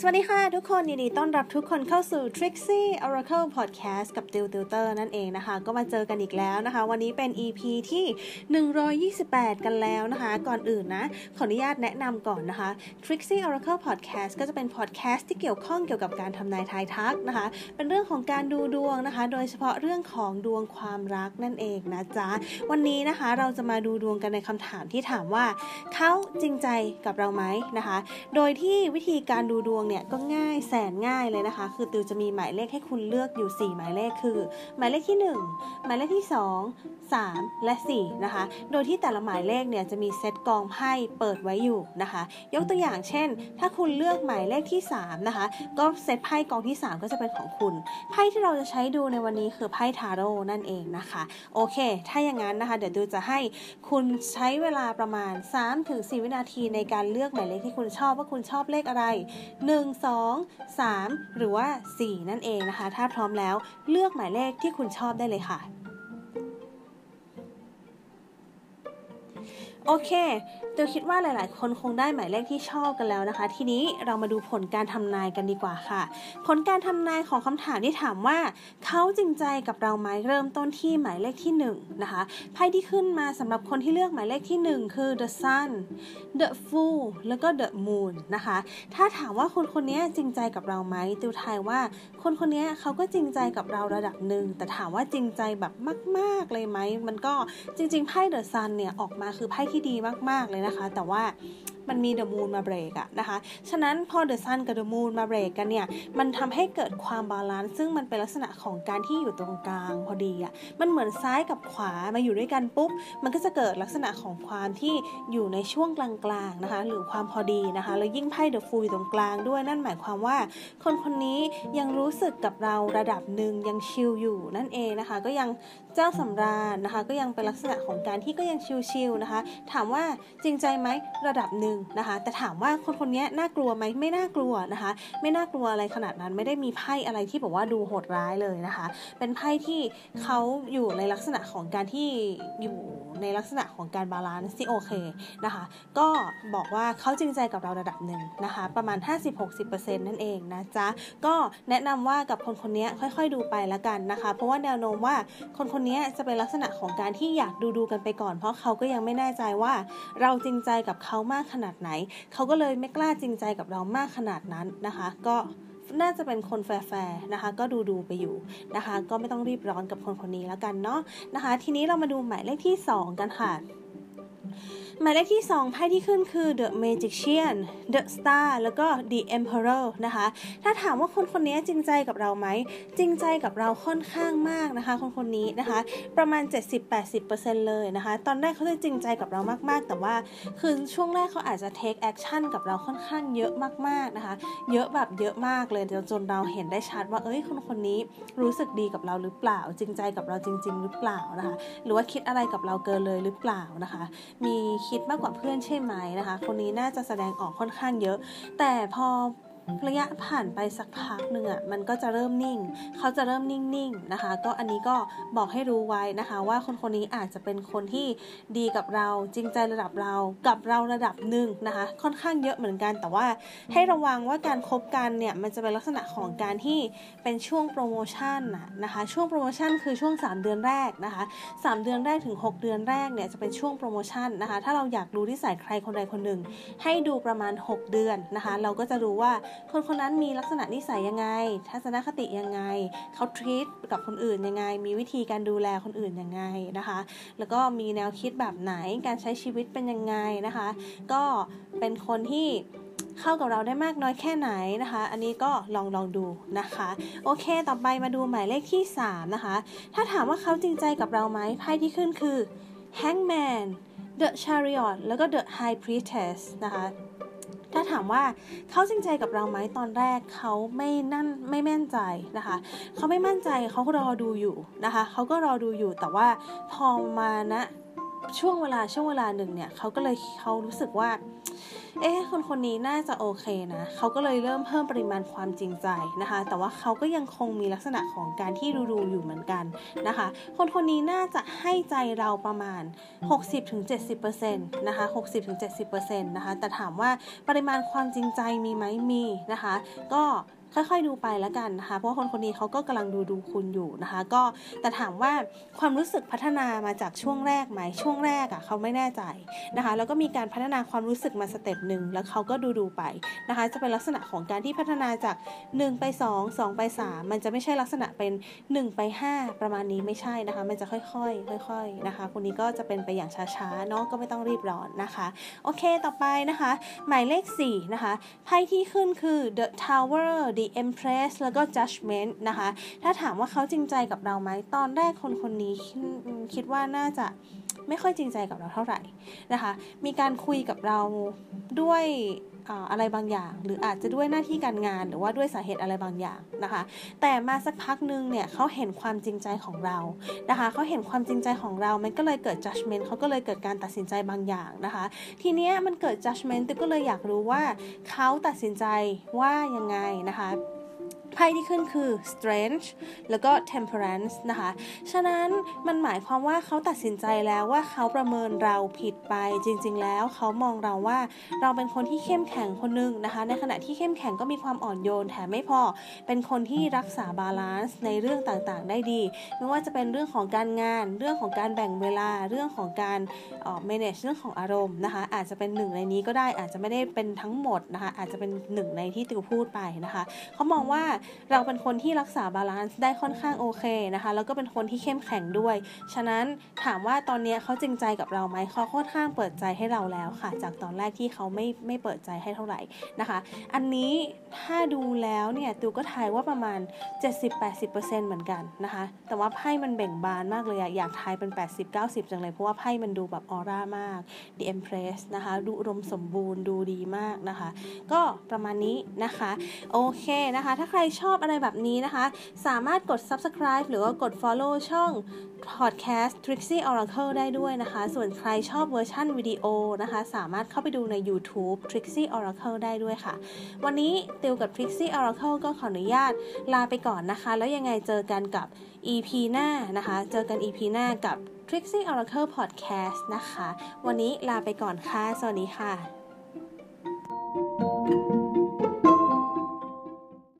สวัสดีค่ะทุกคนยินดีต้อนรับทุกคนเข้าสู่ Trixie Oracle Podcast กับ Dill Tutor นั่นเองนะคะ ก็มาเจอกันอีกแล้วนะคะ วันนี้เป็น EP ที่ 128 กันแล้วนะคะ ก่อนอื่นนะ ขออนุญาตแนะนำก่อนนะคะ Trixie Oracle Podcast ก็จะเป็น podcast ที่เกี่ยวข้องเกี่ยวกับการทำนายทายทักนะคะ เป็นเรื่องของการดูดวงนะคะ โดยเฉพาะเรื่องของดวงความรักนั่นเองนะจ๊ะ วันนี้นะคะเราจะมาดูดวงกันในคำถามที่ถามว่าเขาจริงใจกับเราไหมนะคะ โดยที่วิธีการดูดวงเนี่ยก็ง่ายแสนง่ายเลยนะคะ คือติวจะมีหมายเลขให้คุณเลือกอยู่ 4 หมายเลขคือ หมายเลขที่ 1 หมายเลขที่ 2 3 และ 4 นะคะ โดยที่แต่ละหมายเลขเนี่ยจะมีเซตกองไพ่เปิดไว้อยู่นะคะ ยกตัวอย่างเช่น ถ้าคุณเลือกหมายเลขที่ 3 นะคะ ก็เซตไพ่กองที่ 3 ก็จะเป็นของคุณไพ่ที่เราจะใช้ดูในวันนี้คือไพ่ทาโร่นั่นเองนะคะโอเค ถ้าอย่างนั้นนะคะ เดี๋ยวดูจะให้คุณใช้เวลาประมาณ 3-4 วินาทีในการเลือกหมายเลขที่คุณชอบว่าคุณชอบเลขอะไร 1 2 3 หรือว่า 4 นั่นเองนะคะ ถ้าพร้อมแล้วเลือกหมายเลขที่คุณชอบได้เลยค่ะ โอเคเตียวคิดว่าหลาย ๆ คนคงได้หมายเลขที่ชอบกันแล้วนะคะ ทีนี้เรามาดูผลการทำนายกันดีกว่าค่ะ ผลการทำนายของคำถามที่ถามว่า เขาจริงใจกับเราไหมเริ่มต้นที่หมายเลขที่1นนะคะไพ่ที่ขึ้นมาสำหรับคนที่เลือกหมายเลขที่ 1 คือ the sun the fool แล้วก็ the moon นะคะ ถ้าถามว่าคนคนนี้จริงใจกับเราไหมติวทายว่า คนคนนี้เขาก็จริงใจกับเราระดับหนึ่งแต่ถามว่าจริงใจแบบมาก ๆ เลยไหมมันก็จริง ๆ ไพ่ the sun เนี่ยออกมาคือไพ่ที่ดีมากๆเลยนะคะ แต่ว่า มันมีเดอะมูนมาเบรกอะนะคะ ฉะนั้นพอเดอะซันกับเดอะมูนมาเบรกกันเนี่ย มันทำให้เกิดความ balance ซึ่งมันเป็นลักษณะของการที่อยู่ตรงกลางพอดีอะมันเหมือนซ้ายกับขวามาอยู่ด้วยกันปุ๊บ มันก็จะเกิดลักษณะของความที่อยู่ในช่วงกลางๆนะคะ หรือความพอดีนะคะ แล้วยิ่งไพ่ The Fool อยู่ตรงกลางด้วย นั่นหมายความว่า คนคนนี้ยังรู้สึกกับเราระดับหนึ่งยัง chill อยู่นั่นเองนะคะ ก็ยังเจ้าสำราญนะคะ ก็ยังเป็นลักษณะของการที่ก็ยัง chill ๆนะคะ ถามว่าจริงใจไหมระดับหนึ่งนะคะ แต่ถามว่าคนคนนี้น่ากลัวไหมไม่น่ากลัวนะคะ ไม่น่ากลัวอะไรขนาดนั้นไม่ได้มีไพ่อะไรที่บอกว่าดูโหดร้ายเลยนะคะ เป็นไพ่ที่เขาอยู่ในลักษณะของการที่อยู่ ในลักษณะของการ balance ที่โอเคนะคะก็บอกว่าเขาจริงใจกับเราระดับหนึ่งนะคะประมาณ 50-60%นั่นเองนะจ๊ะก็แนะนำว่ากับคนคนนี้ค่อย ๆ ดูไปละกันนะคะ เพราะว่าแนวโน้มว่าคนคนนี้จะเป็นลักษณะของการที่อยากดูดูกันไปก่อน เพราะเขาก็ยังไม่แน่ใจว่าเราจริงใจกับเขามากขนาดไหน เขาก็เลยไม่กล้าจริงใจกับเรามากขนาดนั้นนะคะ ก็ น่าจะเป็นคนแฟร์ๆนะคะ ก็ดูดูไปอยู่นะคะ ก็ไม่ต้องรีบร้อนกับคนคนนี้แล้วกันเนาะนะคะ ทีนี้เรามาดูหมายเลขที่ 2 กันค่ะ หมายเลขที่ 2 ไพ่ที่ขึ้นคือ The Magician The Star แล้วก็ The Emperor นะคะ ถ้าถามว่าคนคนนี้จริงใจกับเราไหม จริงใจกับเราค่อนข้างมากนะคะ คนคนนี้นะคะ ประมาณ 70-80%เลยนะคะ ตอนแรกเขาจะจริงใจกับเรามาก ๆ แต่ว่าคือช่วงแรกเขาอาจจะ take action กับเราค่อนข้างเยอะมาก ๆ นะคะ เยอะแบบเยอะมากเลยจนจนเราเห็นได้ชัดว่า เอ้ย คนคนนี้รู้สึกดีกับเราหรือเปล่า จริงใจกับเราจริง ๆ หรือเปล่านะคะ หรือว่าคิดอะไรกับเราเกินเลยหรือเปล่านะคะ มีคิดมากกว่าเพื่อนใช่ไหมนะคะ คนนี้น่าจะแสดงออกค่อนข้างเยอะ แต่พอ ระยะผ่านไปสักพักหนึ่งอะมันก็จะเริ่มนิ่ง เขาจะเริ่มนิ่งๆนะคะ ก็อันนี้ก็บอกให้รู้ไว้นะคะ ว่าคนคนนี้อาจจะเป็นคนที่ดีกับเราจริงใจระดับเรากับเราระดับหนึ่งนะคะ ค่อนข้างเยอะเหมือนกัน แต่ว่าให้ระวังว่าการคบกันเนี่ยมันจะเป็นลักษณะของการที่เป็นช่วงโปรโมชั่นนะคะ ช่วงโปรโมชั่นคือช่วง 3 เดือนแรกนะคะ 3 เดือนแรกถึง 6 เดือนแรกเนี่ยจะเป็นช่วงโปรโมชั่นนะคะ ถ้าเราอยากรู้ที่ใส่ใครคนใดคนหนึ่งให้ดูประมาณ 6 เดือนนะคะ เราก็จะรู้ว่าคนคนนั้นมีลักษณะนิสัยยังไง ทัศนคติยังไง เขาทรีตกับคนอื่นยังไง มีวิธีการดูแลคนอื่นยังไงนะคะ แล้วก็มีแนวคิดแบบไหน การใช้ชีวิตเป็นยังไงนะคะ ก็เป็นคนที่เข้ากับเราได้มากน้อยแค่ไหนนะคะ อันนี้ก็ลองลองดูนะคะ โอเค ต่อไปมาดูหมายเลขที่ 3 นะคะ ถ้าถามว่าเขาจริงใจกับเราไหมไพ่ที่ขึ้นคือ Hangman The Chariot แล้วก็ The High Priestess นะคะาถามว่าเขาจริงใจกับเราไหมตอนแรกเขาไม่นั่นไม่แม่นใจนะคะเขาไม่มั่นใจเขารอดูอยู่นะคะเขาก็รอดูอยู่แต่ว่าพอมาณนะ ช่วงเวลาช่วงเวลาหนึ่งเนี่ยเขาก็เลยเขารู้สึกว่า เอ๊ะคนคนนี้น่าจะโอเคนะเขาก็เลยเริ่มเพิ่มปริมาณความจริงใจนะคะ แต่ว่าเขาก็ยังคงมีลักษณะของการที่ดูๆอยู่เหมือนกันนะคะ คนคนนี้น่าจะให้ใจเราประมาณ 60-70%นะคะ60-70%นะคะแต่ถามว่าปริมาณความจริงใจมีไหมมีนะคะ ก็ ค่อยๆดูไปแล้วกันนะคะ เพราะคนคนนี้เขาก็กำลังดูดูคุณอยู่นะคะ ก็แต่ถามว่าความรู้สึกพัฒนามาจากช่วงแรกไหมช่วงแรกอะ่ะเขาไม่แน่ใจนะคะ แล้วก็มีการพัฒนาความรู้สึกมา step หนึ่งแล้วเขาก็ดูดูไปนะคะ จะเป็นลักษณะของการที่พัฒนาจาก 1 ไป 2 2 ไป 3 มันจะไม่ใช่ลักษณะเป็น 1 ไป 5 ประมาณนี้ไม่ใช่นะคะ มันจะค่อยๆค่อยๆนะคะ คนนี้ก็จะเป็นไปอย่างช้าๆเนาะก็ไม่ต้องรีบร้อนนะคะ โอเคต่อไปนะคะ หมายเลข4นะคะไพ่ที่ขึ้นคือ the tower the empress แล้วก็ judgment นะคะ ถ้าถามว่าเขาจริงใจกับเราไหม ตอนแรกคนคนนี้คิดว่าน่าจะไม่ค่อยจริงใจกับเราเท่าไหร่นะคะ มีการคุยกับเราด้วย อะไรบางอย่าง หรืออาจจะด้วยหน้าที่การงาน หรือว่าด้วยสาเหตุอะไรบางอย่างนะคะ แต่มาสักพักนึงเนี่ยเขาเห็นความจริงใจของเรานะคะเขาเห็นความจริงใจของเรา มันก็เลยเกิด judgment เขาก็เลยเกิดการตัดสินใจบางอย่างนะคะ ทีเนี้ยมันเกิด judgment ก็เลยอยากรู้ว่าเขาตัดสินใจว่ายังไงนะคะ ไพ่ที่ขึ้นคือ strange แล้วก็ temperance นะคะ ฉะนั้นมันหมายความว่าเขาตัดสินใจแล้วว่าเขาประเมินเราผิดไป จริง ๆ แล้วเขามองเราว่าเราเป็นคนที่เข้มแข็งคนนึงนะคะ ในขณะที่เข้มแข็งก็มีความอ่อนโยนแถมไม่พอ เป็นคนที่รักษา balance ในเรื่องต่างๆ ได้ดี ไม่ว่าจะเป็นเรื่องของการงาน เรื่องของการแบ่งเวลา เรื่องของการออ manage เรื่องของอารมณ์นะคะ อาจจะเป็นหนึ่งในนี้ก็ได้ อาจจะไม่ได้เป็นทั้งหมดนะคะ อาจจะเป็นหนึ่งในที่ติวพูดไปนะคะ เขามองว่าเราเป็นคนที่รักษา balance ได้ค่อนข้างโอเคนะคะ แล้วก็เป็นคนที่เข้มแข็งด้วย ฉะนั้นถามว่าตอนนี้เขาจริงใจกับเราไหมเขาค่อนข้างเปิดใจให้เราแล้วค่ะ จากตอนแรกที่เขาไม่ไม่เปิดใจให้เท่าไหร่นะคะ อันนี้ถ้าดูแล้วเนี่ยติวก็ทายว่าประมาณ 70-80%เหมือนกันนะคะ แต่ว่าไพ่มันเบ่งบานมากเลยอะอยากทายเป็น 80-90 จังเลย เพราะว่าไพ่มันดูแบบออร่ามาก The Empress นะคะ ดูอุดมสมบูรณ์ดูดีมากนะคะ ก็ประมาณนี้นะคะ โอเคนะคะ ถ้าใครชอบอะไรแบบนี้นะคะ สามารถกด subscribe หรือว่ากด follow ช่อง podcast Trixie Oracle ได้ด้วยนะคะ ส่วนใครชอบเวอร์ชันวิดีโอนะคะ สามารถเข้าไปดูใน YouTube Trixie Oracle ได้ด้วยค่ะ วันนี้ติวกับ Trixie Oracle ก็ขออนุญาตลาไปก่อนนะคะ แล้วยังไงเจอกันกับ EP หน้านะคะ เจอกัน EP หน้ากับ Trixie Oracle Podcast นะคะ วันนี้ลาไปก่อนค่ะ สวัสดีค่ะ